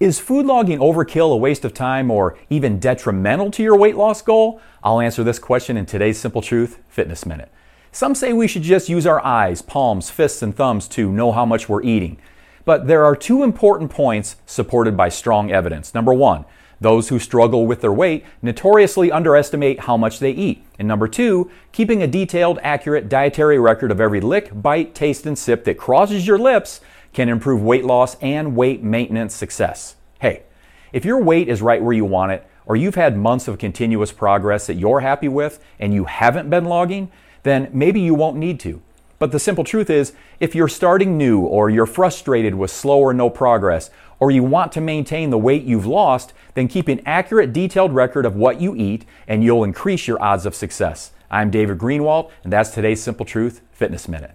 Is food logging overkill, a waste of time, or even detrimental to your weight loss goal? I'll answer this question in today's Simple Truth Fitness Minute. Some say we should just use our eyes, palms, fists, and thumbs to know how much we're eating. But there are two important points supported by strong evidence. Number one, those who struggle with their weight notoriously underestimate how much they eat. And number two, keeping a detailed, accurate dietary record of every lick, bite, taste, and sip that crosses your lips can improve weight loss and weight maintenance success. Hey, if your weight is right where you want it, or you've had months of continuous progress that you're happy with and you haven't been logging, then maybe you won't need to. But the simple truth is, if you're starting new, or you're frustrated with slow or no progress, or you want to maintain the weight you've lost, then keep an accurate, detailed record of what you eat, and you'll increase your odds of success. I'm David Greenwald, and that's today's Simple Truth Fitness Minute.